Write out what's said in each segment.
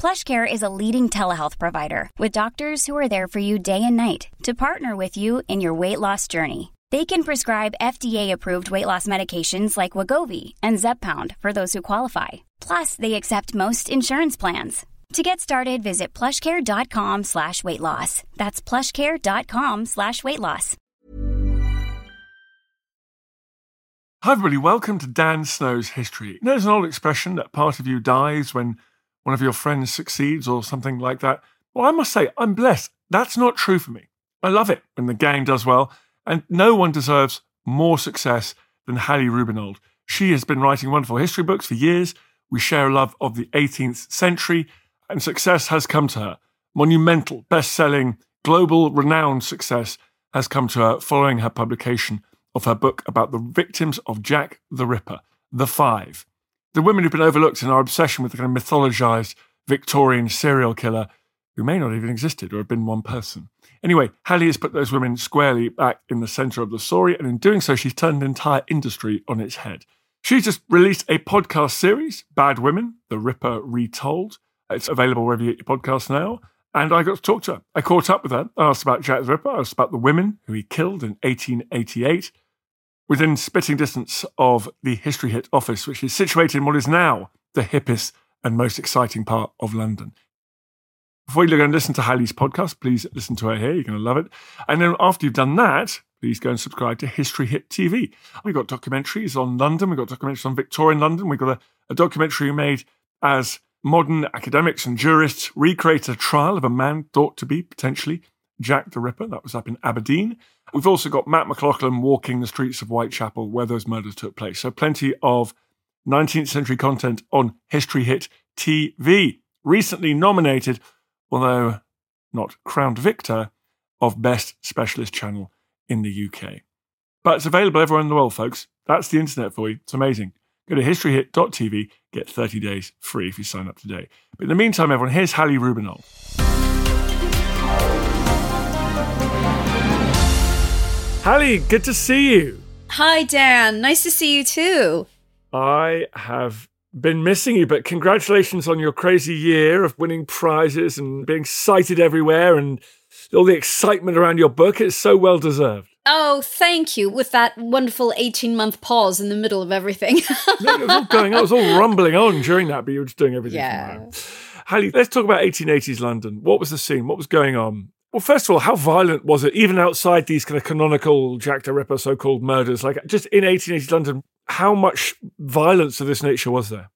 PlushCare is a leading telehealth provider with doctors who are there for you day and night to partner with you in your weight loss journey. They can prescribe FDA-approved weight loss medications like Wegovy and Zepbound for those who qualify. Plus, they accept most insurance plans. To get started, visit plushcare.com slash weight loss. That's plushcare.com slash weight loss. Hi, everybody. Welcome to Dan Snow's History. There's an old expression that part of you dies when one of your friends succeeds or something like that. Well, I must say, I'm blessed. That's not true for me. I love it when the gang does well, and no one deserves more success than Hallie Rubenhold. She has been writing wonderful history books for years. We share a love of the 18th century, and success has come to her. Monumental, best selling, global renowned success has come to her following her publication of her book about the victims of Jack the Ripper, The Five. The women who've been overlooked in our obsession with the kind of mythologized Victorian serial killer who may not even existed or have been one person. Anyway, Hallie has put those women squarely back in the center of the story, and in doing so, she's turned the entire industry on its head. She's just released a podcast series, Bad Women, The Ripper Retold. It's available wherever you get your podcasts now. And I got to talk to her. I caught up with her. I asked about Jack the Ripper. I asked about the women who he killed in 1888 within spitting distance of the History Hit office, which is situated in what is now the hippest and most exciting part of London. Before you go and listen to Hallie's podcast, please listen to her here. You're going to love it. And then after you've done that, please go and subscribe to History Hit TV. We've got documentaries on London. We've got documentaries on Victorian London. We've got a, a documentary made as modern academics and jurists recreate a trial of a man thought to be potentially Jack the Ripper. That was up in Aberdeen. We've also got Matt McLaughlin walking the streets of Whitechapel where those murders took place. So plenty of 19th century content on History Hit TV. Recently nominated, although not crowned victor, of Best Specialist Channel in the UK. But it's available everywhere in the world, folks. That's the internet for you. It's amazing. Go to historyhit.tv, get 30 days free if you sign up today. But in the meantime, everyone, here's Hallie Rubenhold. Hallie, good to see you. Hi, Dan. Nice to see you too. I have been missing you, but congratulations on your crazy year of winning prizes and being cited everywhere and all the excitement around your book. It's so well deserved. Oh, thank you. With that wonderful 18 month pause in the middle of everything. No, it was all going on, it was all rumbling on during that, but you were just doing everything Yeah. Hallie, let's talk about 1880s London. What was the scene? What was going on? Well, first of all, how violent was it, even outside these kind of canonical Jack the Ripper so called murders? Like, just in 1880s London, how much violence of this nature was there?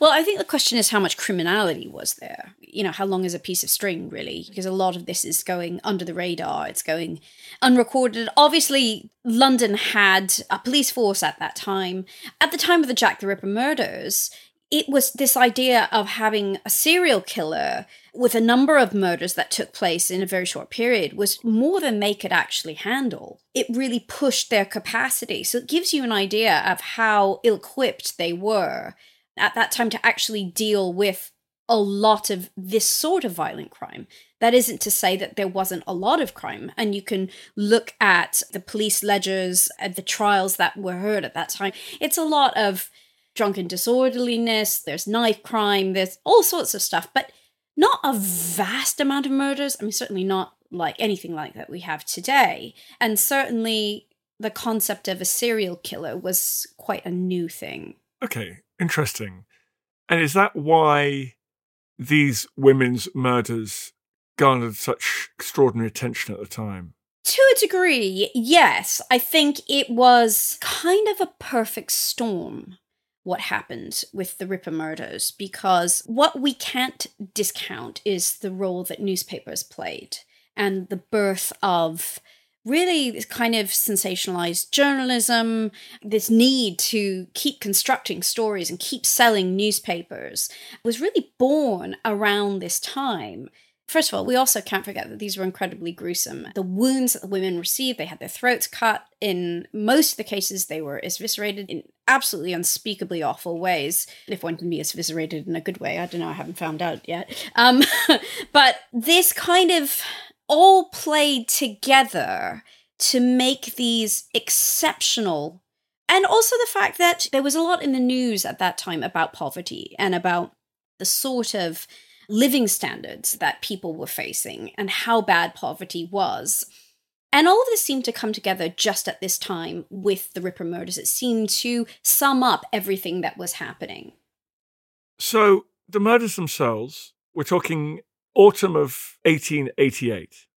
well, I think the question is how much criminality was there? You know, how long is a piece of string, really? Because a lot of this is going under the radar, it's going unrecorded. Obviously, London had a police force at that time. At the time of the Jack the Ripper murders, it was this idea of having a serial killer with a number of murders that took place in a very short period was more than they could actually handle. It really pushed their capacity. So it gives you an idea of how ill equipped they were at that time to actually deal with a lot of this sort of violent crime. That isn't to say that there wasn't a lot of crime. And you can look at the police ledgers and the trials that were heard at that time. It's a lot of drunken disorderliness, there's knife crime, there's all sorts of stuff, but not a vast amount of murders. I mean, certainly not like anything like that we have today. And certainly the concept of a serial killer was quite a new thing. Okay, interesting. And is that why these women's murders garnered such extraordinary attention at the time? To a degree, yes. I think it was kind of a perfect storm what happened with the Ripper murders because what we can't discount is the role that newspapers played and the birth of really this kind of sensationalized journalism, this need to keep constructing stories and keep selling newspapers was really born around this time. First of all, we also can't forget that these were incredibly gruesome. The wounds that the women received, they had their throats cut. In most of the cases, they were eviscerated in absolutely unspeakably awful ways. If one can be eviscerated in a good way, I don't know, I haven't found out yet. Um, but this kind of all played together to make these exceptional. And also the fact that there was a lot in the news at that time about poverty and about the sort of living standards that people were facing and how bad poverty was. And all of this seemed to come together just at this time with the Ripper murders. It seemed to sum up everything that was happening. So, the murders themselves, we're talking autumn of 1888.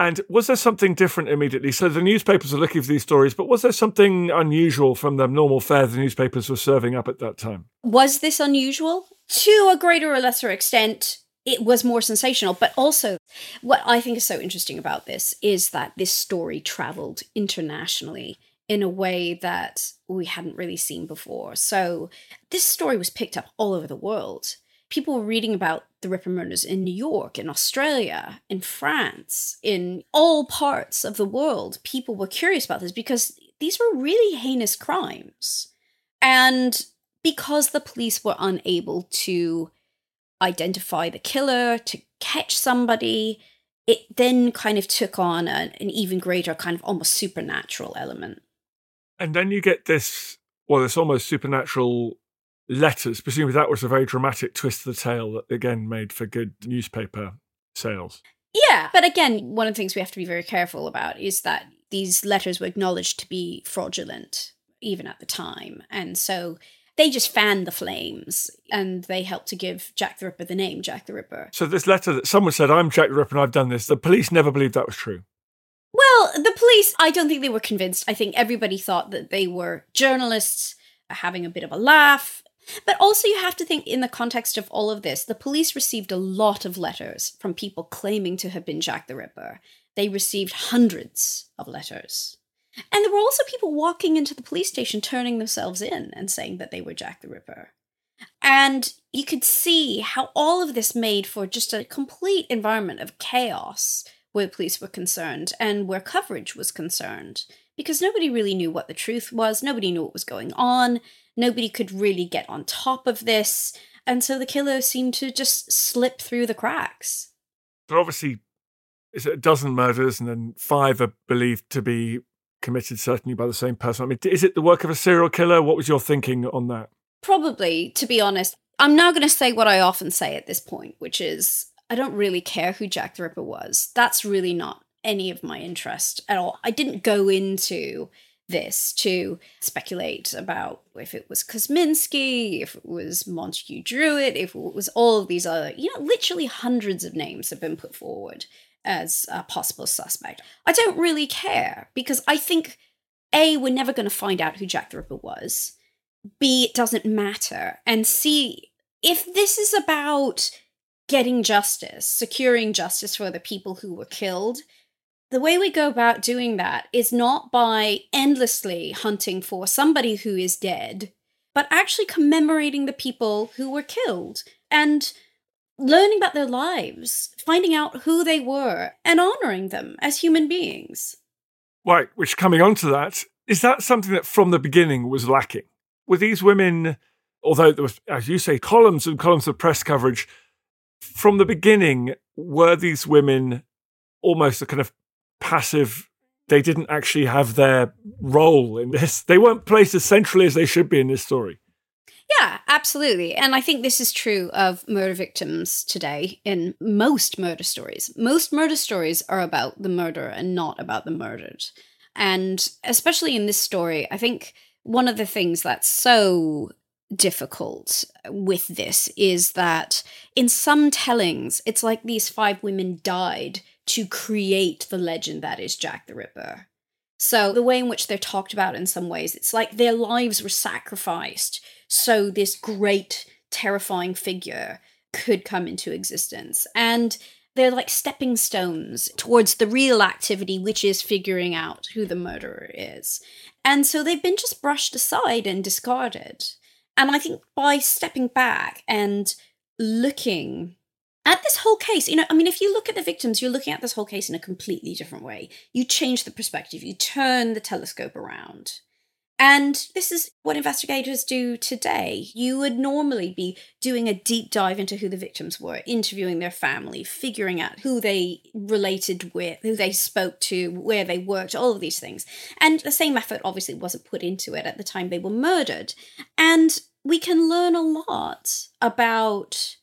And was there something different immediately? So the newspapers are looking for these stories, but was there something unusual from the normal fare the newspapers were serving up at that time? Was this unusual? To a greater or lesser extent, it was more sensational. But also, what I think is so interesting about this is that this story traveled internationally in a way that we hadn't really seen before. So this story was picked up all over the world people were reading about the Ripper murders in New York, in Australia, in France, in all parts of the world. People were curious about this because these were really heinous crimes. And because the police were unable to identify the killer, to catch somebody, it then kind of took on an even greater kind of almost supernatural element. And then you get this, well, this almost supernatural letters. Presumably, that was a very dramatic twist of the tale that again made for good newspaper sales. Yeah, but again, one of the things we have to be very careful about is that these letters were acknowledged to be fraudulent even at the time. And so they just fanned the flames and they helped to give Jack the Ripper the name Jack the Ripper. So, this letter that someone said, I'm Jack the Ripper and I've done this, the police never believed that was true. Well, the police, I don't think they were convinced. I think everybody thought that they were journalists having a bit of a laugh but also, you have to think in the context of all of this, the police received a lot of letters from people claiming to have been Jack the Ripper. They received hundreds of letters. And there were also people walking into the police station turning themselves in and saying that they were Jack the Ripper. And you could see how all of this made for just a complete environment of chaos where police were concerned and where coverage was concerned because nobody really knew what the truth was, nobody knew what was going on, nobody could really get on top of this, and so the killer seemed to just slip through the cracks. But obviously, is it a dozen murders, and then five are believed to be committed certainly by the same person? I mean, is it the work of a serial killer? What was your thinking on that? Probably, to be honest. I'm now going to say what I often say at this point, which is I don't really care who Jack the Ripper was. That's really not any of my interest at all. I didn't go into this to speculate about if it was Kosminski, if it was Montague Druitt, if it was all of these other, you know, literally hundreds of names have been put forward as a possible suspect. I don't really care because I think A, we're never going to find out who Jack the Ripper was. B, it doesn't matter. And C, if this is about getting justice, securing justice for the people who were killed, the way we go about doing that is not by endlessly hunting for somebody who is dead, but actually commemorating the people who were killed and learning about their lives, finding out who they were, and honoring them as human beings. Right, which coming on to that, is that something that from the beginning was lacking? Were these women, although there was, as you say, columns and columns of press coverage, from the beginning, were these women almost a kind of passive they didn't actually have their role in this. They weren't placed as centrally as they should be in this story. Yeah, absolutely. And I think this is true of murder victims today in most murder stories. Most murder stories are about the murder and not about the murdered. And especially in this story, I think one of the things that's so difficult with this is that in some tellings, it's like these five women died to create the legend that is Jack the Ripper. So, the way in which they're talked about in some ways, it's like their lives were sacrificed so this great, terrifying figure could come into existence. And they're like stepping stones towards the real activity, which is figuring out who the murderer is. And so they've been just brushed aside and discarded. And I think by stepping back and looking at this whole case, you know, I mean, if you look at the victims, you're looking at this whole case in a completely different way. You change the perspective, you turn the telescope around. And this is what investigators do today. You would normally be doing a deep dive into who the victims were, interviewing their family, figuring out who they related with, who they spoke to, where they worked, all of these things. And the same effort obviously wasn't put into it at the time they were murdered. And we can learn a lot about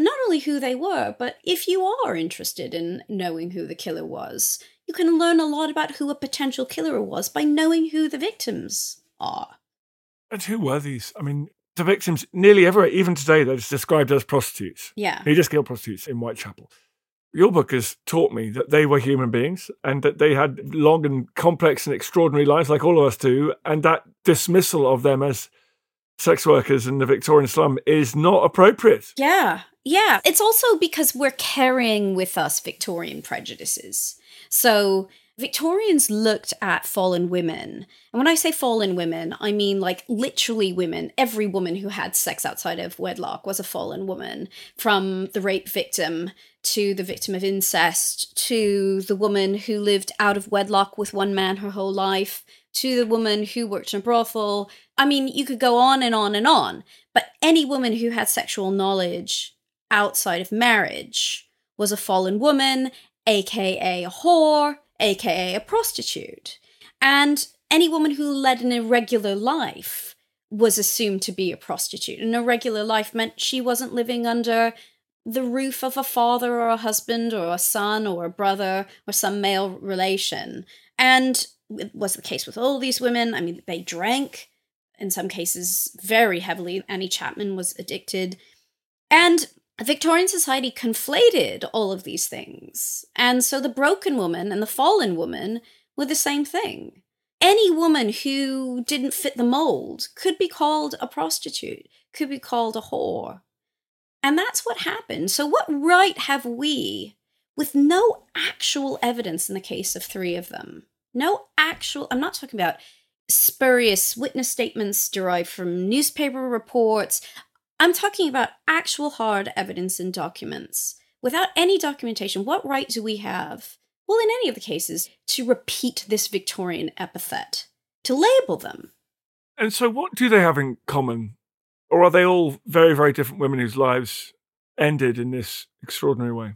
not only who they were, but if you are interested in knowing who the killer was, you can learn a lot about who a potential killer was by knowing who the victims are. And who were these? I mean, the victims, nearly everywhere, even today, they're described as prostitutes. Yeah. He just killed prostitutes in Whitechapel. Your book has taught me that they were human beings and that they had long and complex and extraordinary lives, like all of us do, and that dismissal of them as sex workers in the Victorian slum is not appropriate. Yeah. Yeah. It's also because we're carrying with us Victorian prejudices. So Victorians looked at fallen women. And when I say fallen women, I mean like literally women. Every woman who had sex outside of wedlock was a fallen woman, from the rape victim to the victim of incest to the woman who lived out of wedlock with one man her whole life to the woman who worked in a brothel. I mean, you could go on and on and on. But any woman who had sexual knowledge outside of marriage was a fallen woman aka a whore, aka a prostitute. And any woman who led an irregular life was assumed to be a prostitute. An irregular life meant she wasn't living under the roof of a father or a husband or a son or a brother or some male relation. And it was the case with all these women. I mean, they drank, in some cases, very heavily. Annie Chapman was addicted. And Victorian society conflated all of these things. And so the broken woman and the fallen woman were the same thing. Any woman who didn't fit the mold could be called a prostitute, could be called a whore. And that's what happened. So, what right have we, with no actual evidence in the case of three of them? No actual, I'm not talking about spurious witness statements derived from newspaper reports. I'm talking about actual hard evidence and documents. Without any documentation, what right do we have, well, in any of the cases, to repeat this Victorian epithet, to label them? And so, what do they have in common? Or are they all very, very different women whose lives ended in this extraordinary way?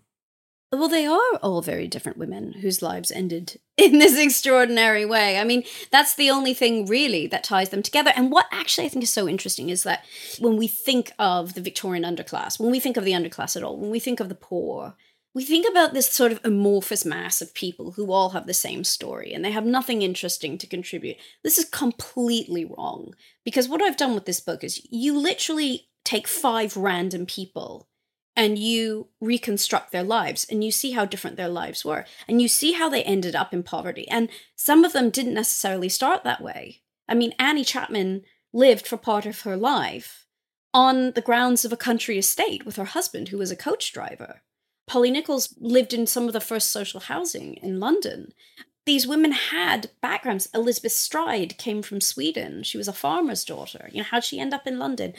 Well, they are all very different women whose lives ended in this extraordinary way. I mean, that's the only thing really that ties them together. And what actually I think is so interesting is that when we think of the Victorian underclass, when we think of the underclass at all, when we think of the poor, we think about this sort of amorphous mass of people who all have the same story and they have nothing interesting to contribute. This is completely wrong because what I've done with this book is you literally take five random people and you reconstruct their lives and you see how different their lives were and you see how they ended up in poverty. And some of them didn't necessarily start that way. I mean annie chapman lived for part of her life on the grounds of a country estate with her husband who was a coach driver. Polly nichols lived in some of the first social housing in london. These women had backgrounds. Elizabeth stride came from sweden. She was a farmer's daughter. You know how'd she end up in london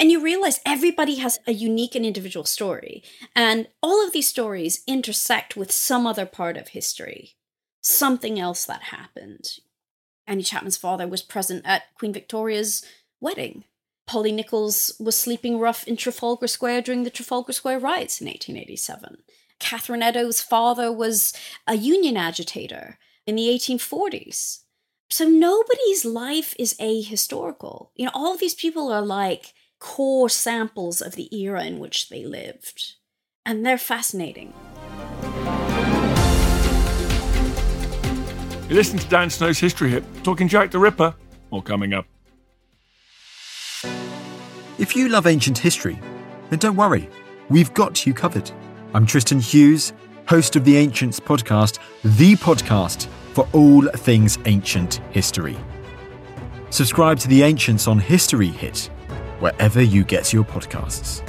and you realize everybody has a unique and individual story. And all of these stories intersect with some other part of history, something else that happened. Annie Chapman's father was present at Queen Victoria's wedding. Polly Nichols was sleeping rough in Trafalgar Square during the Trafalgar Square riots in 1887. Catherine Eddowes' father was a union agitator in the 1840s. So nobody's life is ahistorical. You know, all of these people are like core samples of the era in which they lived. And they're fascinating. You listen to Dan Snow's History Hit, talking Jack the Ripper, more coming up. If you love ancient history, then don't worry, we've got you covered. I'm Tristan Hughes, host of the Ancients podcast, the podcast for all things ancient history. Subscribe to the Ancients on History Hit wherever you get your podcasts.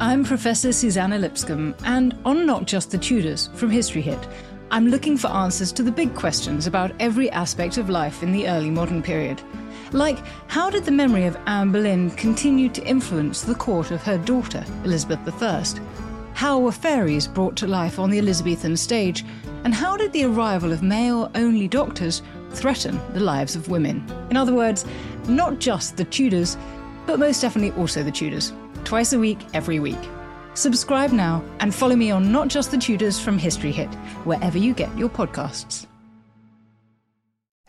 I'm Professor Suzannah Lipscomb, and on Not Just the Tudors from History Hit, I'm looking for answers to the big questions about every aspect of life in the early modern period. Like, how did the memory of Anne Boleyn continue to influence the court of her daughter, Elizabeth I? How were fairies brought to life on the Elizabethan stage? And how did the arrival of male only doctors threaten the lives of women? In other words, not just the Tudors, but most definitely also the Tudors. Twice a week, every week. Subscribe now and follow me on Not Just the Tudors from History Hit, wherever you get your podcasts.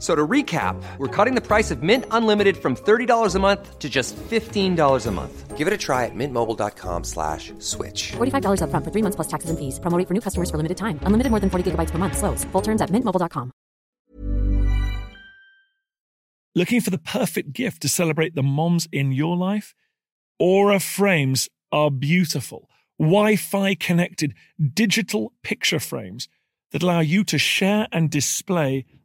F- So to recap, we're cutting the price of Mint Unlimited from $30 a month to just $15 a month. Give it a try at mintmobile.com slash switch. $45 upfront for three months plus taxes and fees. Promo rate for new customers for limited time. Unlimited more than 40 gigabytes per month. Slows. Full terms at mintmobile.com. Looking for the perfect gift to celebrate the moms in your life? Aura frames are beautiful, Wi Fi connected digital picture frames that allow you to share and display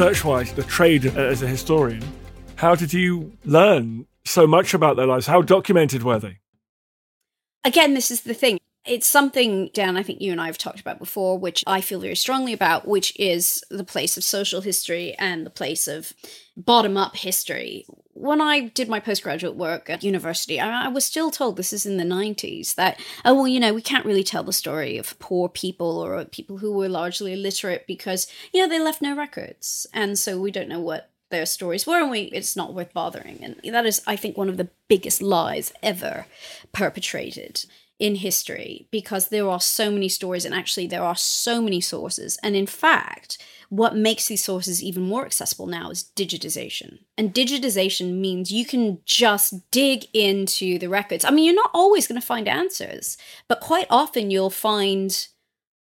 Research wise, the trade uh, as a historian, how did you learn so much about their lives? How documented were they? Again, this is the thing. It's something, Dan, I think you and I have talked about before, which I feel very strongly about, which is the place of social history and the place of bottom up history. When I did my postgraduate work at university, I, I was still told this is in the 90s that, oh, well, you know, we can't really tell the story of poor people or people who were largely illiterate because, you know, they left no records. And so we don't know what their stories were and we it's not worth bothering and that is i think one of the biggest lies ever perpetrated in history because there are so many stories and actually there are so many sources and in fact what makes these sources even more accessible now is digitization and digitization means you can just dig into the records i mean you're not always going to find answers but quite often you'll find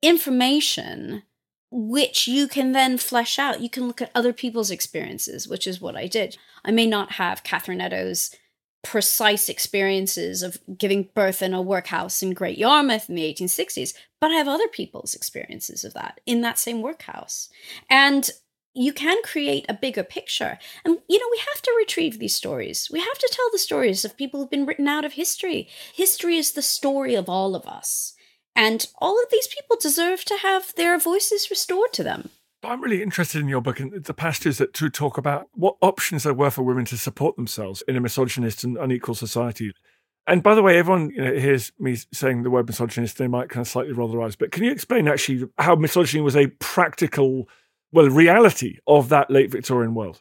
information which you can then flesh out. You can look at other people's experiences, which is what I did. I may not have Catherine Eddowes' precise experiences of giving birth in a workhouse in Great Yarmouth in the 1860s, but I have other people's experiences of that in that same workhouse. And you can create a bigger picture. And, you know, we have to retrieve these stories. We have to tell the stories of people who've been written out of history. History is the story of all of us. And all of these people deserve to have their voices restored to them. I'm really interested in your book and the passages that to talk about what options there were for women to support themselves in a misogynist and unequal society. And by the way, everyone you know, hears me saying the word misogynist, they might kind of slightly roll their eyes. But can you explain actually how misogyny was a practical, well, reality of that late Victorian world?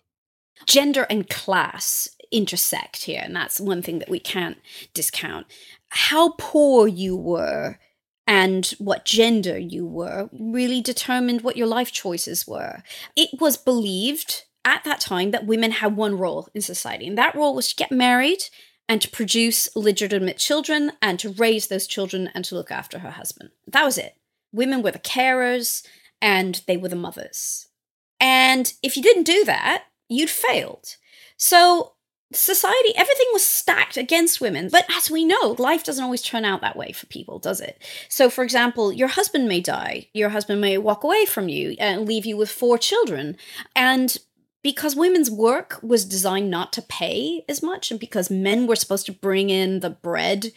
Gender and class intersect here, and that's one thing that we can't discount. How poor you were and what gender you were really determined what your life choices were. It was believed at that time that women had one role in society, and that role was to get married and to produce legitimate children and to raise those children and to look after her husband. That was it. Women were the carers and they were the mothers. And if you didn't do that, you'd failed. So society, everything was stacked against women. But as we know, life doesn't always turn out that way for people, does it? So, for example, your husband may die, your husband may walk away from you and leave you with four children. And because women's work was designed not to pay as much and because men were supposed to bring in the bread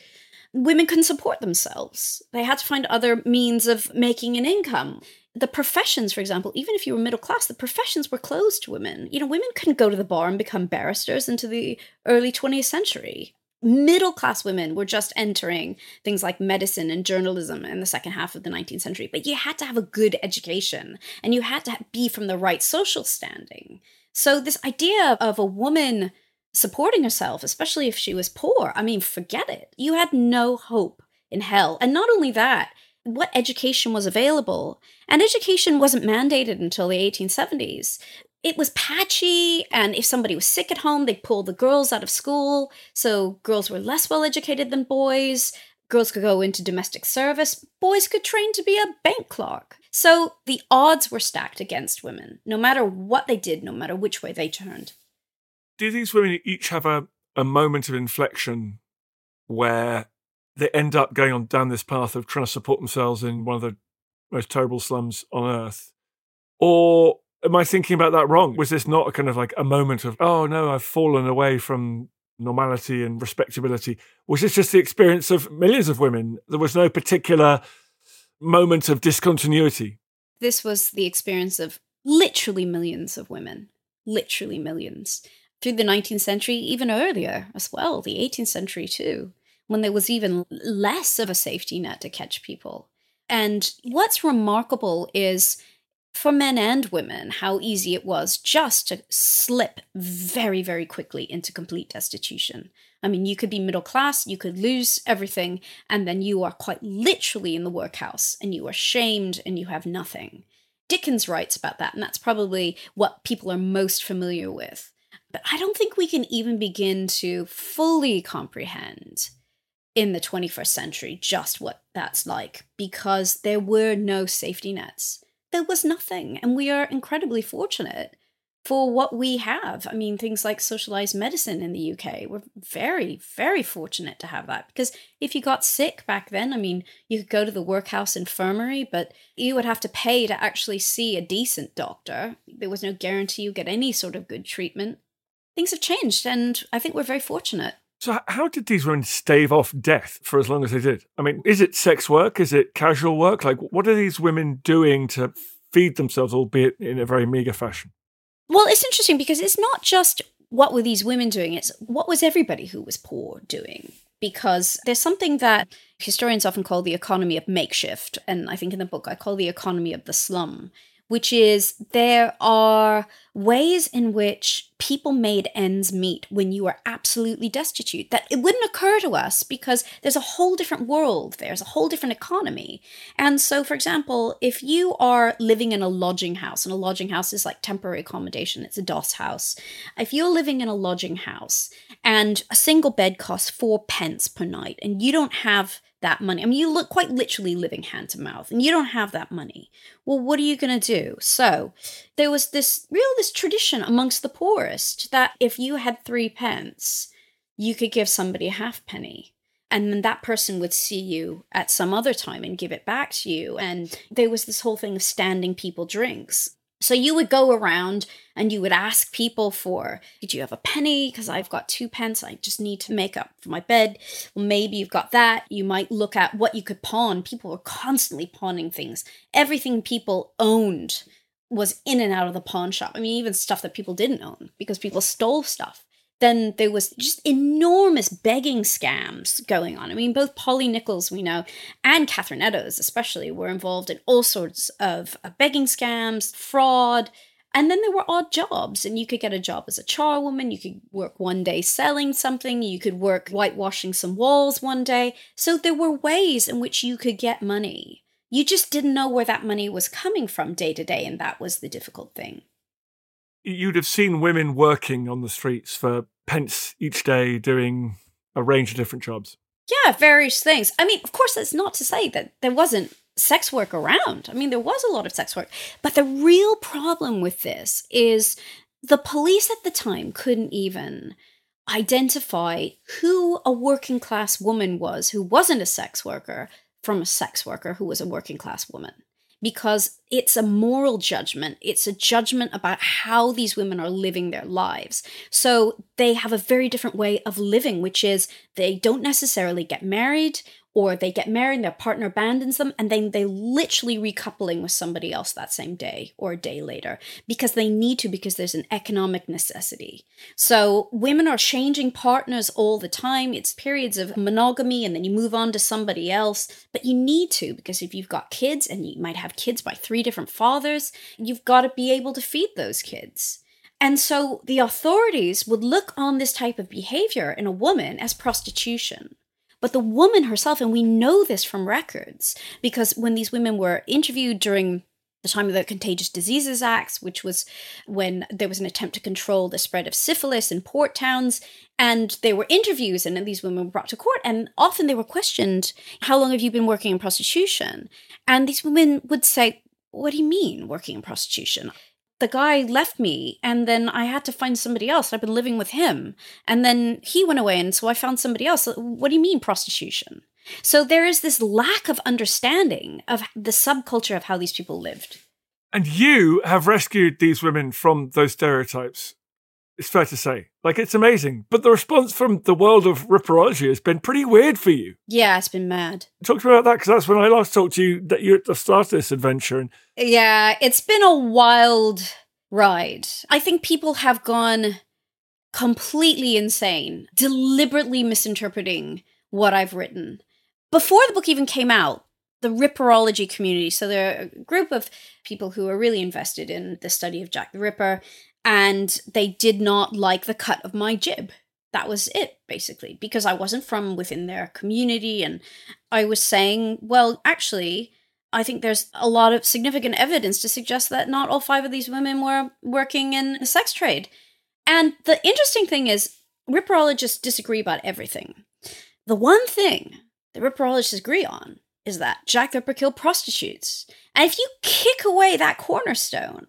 women couldn't support themselves. They had to find other means of making an income. The professions for example even if you were middle class the professions were closed to women. You know women couldn't go to the bar and become barristers into the early 20th century. Middle class women were just entering things like medicine and journalism in the second half of the 19th century. But you had to have a good education and you had to be from the right social standing. So this idea of a woman supporting herself especially if she was poor. I mean forget it. You had no hope in hell. And not only that what education was available? And education wasn't mandated until the 1870s it was patchy and if somebody was sick at home they'd pull the girls out of school. So girls were less well educated than boys. Girls could go into domestic service. Boys could train to be a bank clerk. So the odds were stacked against women no matter what they did no matter which way they turned do these women each have a, a moment of inflection where they end up going on down this path of trying to support themselves in one of the most terrible slums on earth or am I thinking about that wrong? Was this not a kind of like a moment of, oh no, I've fallen away from normality and respectability? Was this just the experience of millions of women? There was no particular moment of discontinuity. This was the experience of literally millions of women, literally millions. Through the 19th century, even earlier as well, the 18th century too, when there was even less of a safety net to catch people. And what's remarkable is for men and women how easy it was just to slip very, very quickly into complete destitution. I mean, you could be middle class, you could lose everything, and then you are quite literally in the workhouse and you are shamed and you have nothing. Dickens writes about that, and that's probably what people are most familiar with. But I don't think we can even begin to fully comprehend in the 21st century just what that's like because there were no safety nets there was nothing. And we are incredibly fortunate for what we have. I mean, things like socialized medicine in the UK, we're very, very fortunate to have that. Because if you got sick back then, I mean, you could go to the workhouse infirmary, but you would have to pay to actually see a decent doctor. There was no guarantee you'd get any sort of good treatment. Things have changed, and I think we're very fortunate. So, how did these women stave off death for as long as they did? I mean, is it sex work? Is it casual work? Like, what are these women doing to feed themselves, albeit in a very meager fashion? Well, it's interesting because it's not just what were these women doing, it's what was everybody who was poor doing. Because there's something that historians often call the economy of makeshift. And I think in the book I call the economy of the slum which is there are ways in which people made ends meet when you are absolutely destitute that it wouldn't occur to us because there's a whole different world there's a whole different economy. And so for example if you are living in a lodging house and a lodging house is like temporary accommodation it's a doss house. If you're living in a lodging house and a single bed costs four pence per night and you don't have that money. I mean, you look quite literally living hand to mouth, and you don't have that money. Well, what are you going to do? So, there was this real this tradition amongst the poorest that if you had three pence, you could give somebody a halfpenny. And then that person would see you at some other time and give it back to you. And there was this whole thing of standing people drinks. So you would go around and you would ask people for, did you have a penny? Because I've got two pence. I just need to make up for my bed. Well, maybe you've got that. You might look at what you could pawn. People were constantly pawning things. Everything people owned was in and out of the pawn shop. I mean, even stuff that people didn't own because people stole stuff then there was just enormous begging scams going on. I mean, both Polly Nichols, we know, and Catherine Eddowes, especially, were involved in all sorts of uh, begging scams, fraud. And then there were odd jobs, and you could get a job as a charwoman. You could work one day selling something. You could work whitewashing some walls one day. So there were ways in which you could get money. You just didn't know where that money was coming from day to day, and that was the difficult thing you'd have seen women working on the streets for pence each day doing a range of different jobs. Yeah, various things. I mean, of course, that's not to say that there wasn't sex work around. I mean, there was a lot of sex work. But the real problem with this is the police at the time couldn't even identify who a working class woman was who wasn't a sex worker from a sex worker who was a working class woman because it's a moral judgment. It's a judgment about how these women are living their lives. So they have a very different way of living, which is they don't necessarily get married or they get married and their partner abandons them and then they literally recoupling with somebody else that same day or a day later because they need to because there's an economic necessity. So women are changing partners all the time. It's periods of monogamy and then you move on to somebody else. But you need to because if you've got kids and you might have kids by three different fathers you've got to be able to feed those kids. And so the authorities would look on this type of behavior in a woman as prostitution but the woman herself, and we know this from records, because when these women were interviewed during the time of the Contagious Diseases Acts, which was when there was an attempt to control the spread of syphilis in port towns. And there were interviews, and these women were brought to court, and often they were questioned, How long have you been working in prostitution? And these women would say, What do you mean, working in prostitution? The guy left me and then I had to find somebody else. I've been living with him. And then he went away and so I found somebody else. Uh, what do you mean prostitution? So there is this lack of understanding of the subculture of how these people lived. And you have rescued these women from those stereotypes. It's fair to say. Like, it's amazing. But the response from the world of ripperology has been pretty weird for you. Yeah, it's been mad. Talk to me about that because that's when I last talked to you that you're at the start of this adventure. And yeah, it's been a wild ride. I think people have gone completely insane, deliberately misinterpreting what I've written. Before the book even came out, the Ripperology community, so they're a group of people who are really invested in the study of Jack the Ripper, and they did not like the cut of my jib. That was it, basically, because I wasn't from within their community, and I was saying, well, actually, I think there's a lot of significant evidence to suggest that not all five of these women were working in the sex trade. And the interesting thing is, ripperologists disagree about everything. The one thing the ripperologists agree on is that Jack the Ripper killed prostitutes. And if you kick away that cornerstone,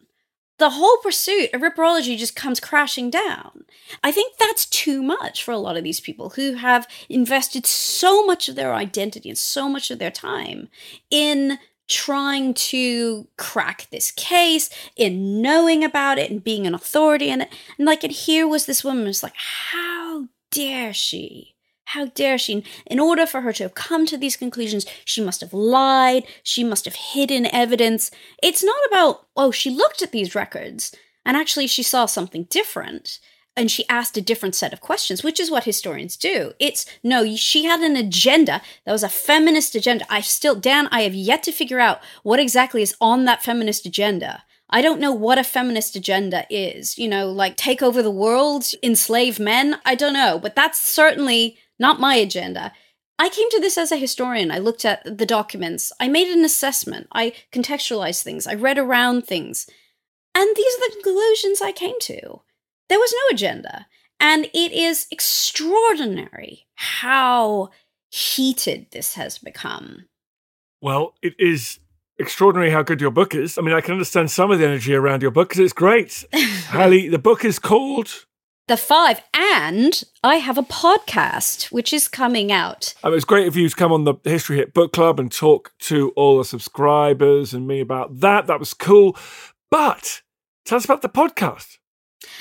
the whole pursuit of ripperology just comes crashing down. I think that's too much for a lot of these people who have invested so much of their identity and so much of their time in trying to crack this case, in knowing about it and being an authority in it. And like, and here was this woman was like, how dare she? How dare she? In order for her to have come to these conclusions, she must have lied, she must have hidden evidence. It's not about, oh, she looked at these records and actually she saw something different and she asked a different set of questions, which is what historians do. It's no, she had an agenda that was a feminist agenda. I still, Dan, I have yet to figure out what exactly is on that feminist agenda. I don't know what a feminist agenda is. You know, like take over the world, enslave men. I don't know, but that's certainly not my agenda. I came to this as a historian. I looked at the documents. I made an assessment. I contextualized things. I read around things. And these are the conclusions I came to. There was no agenda. And it is extraordinary how heated this has become. Well, it is extraordinary how good your book is. I mean, I can understand some of the energy around your book because it's great. Hallie, the book is called The Five, and I have a podcast which is coming out. Um, it's great of you come on the History Hit Book Club and talk to all the subscribers and me about that. That was cool. But tell us about the podcast.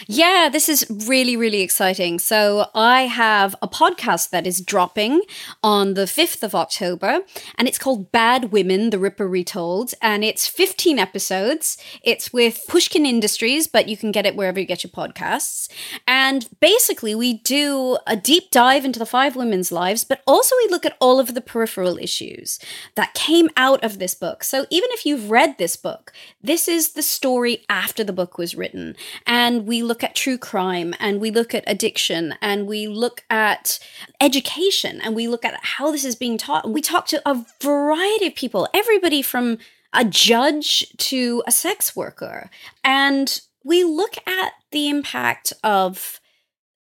Yeah, this is really, really exciting. So, I have a podcast that is dropping on the 5th of October, and it's called Bad Women The Ripper Retold. And it's 15 episodes. It's with Pushkin Industries, but you can get it wherever you get your podcasts. And basically, we do a deep dive into the five women's lives, but also we look at all of the peripheral issues that came out of this book. So, even if you've read this book, this is the story after the book was written. And we look at true crime and we look at addiction and we look at education and we look at how this is being taught. And we talk to a variety of people, everybody from a judge to a sex worker. And we look at the impact of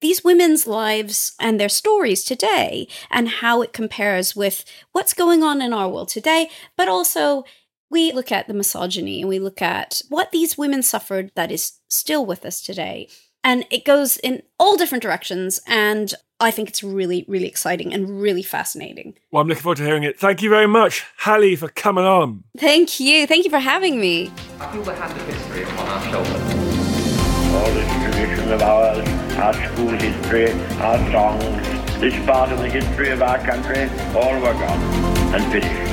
these women's lives and their stories today and how it compares with what's going on in our world today, but also we look at the misogyny and we look at what these women suffered that is still with us today. And it goes in all different directions. And I think it's really, really exciting and really fascinating. Well, I'm looking forward to hearing it. Thank you very much, Hallie, for coming on. Thank you. Thank you for having me. I feel the hand of history upon our shoulders. all this tradition of ours, our school history, our songs, this part of the history of our country, all were gone and finished.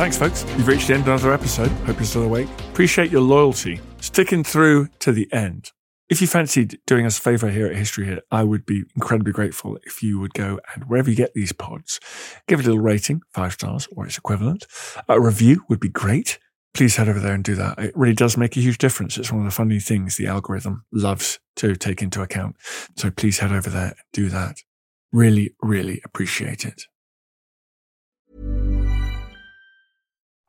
Thanks, folks. You've reached the end of another episode. Hope you're still awake. Appreciate your loyalty, sticking through to the end. If you fancied doing us a favor here at History Hit, I would be incredibly grateful if you would go and wherever you get these pods, give it a little rating, five stars or its equivalent. A review would be great. Please head over there and do that. It really does make a huge difference. It's one of the funny things the algorithm loves to take into account. So please head over there and do that. Really, really appreciate it.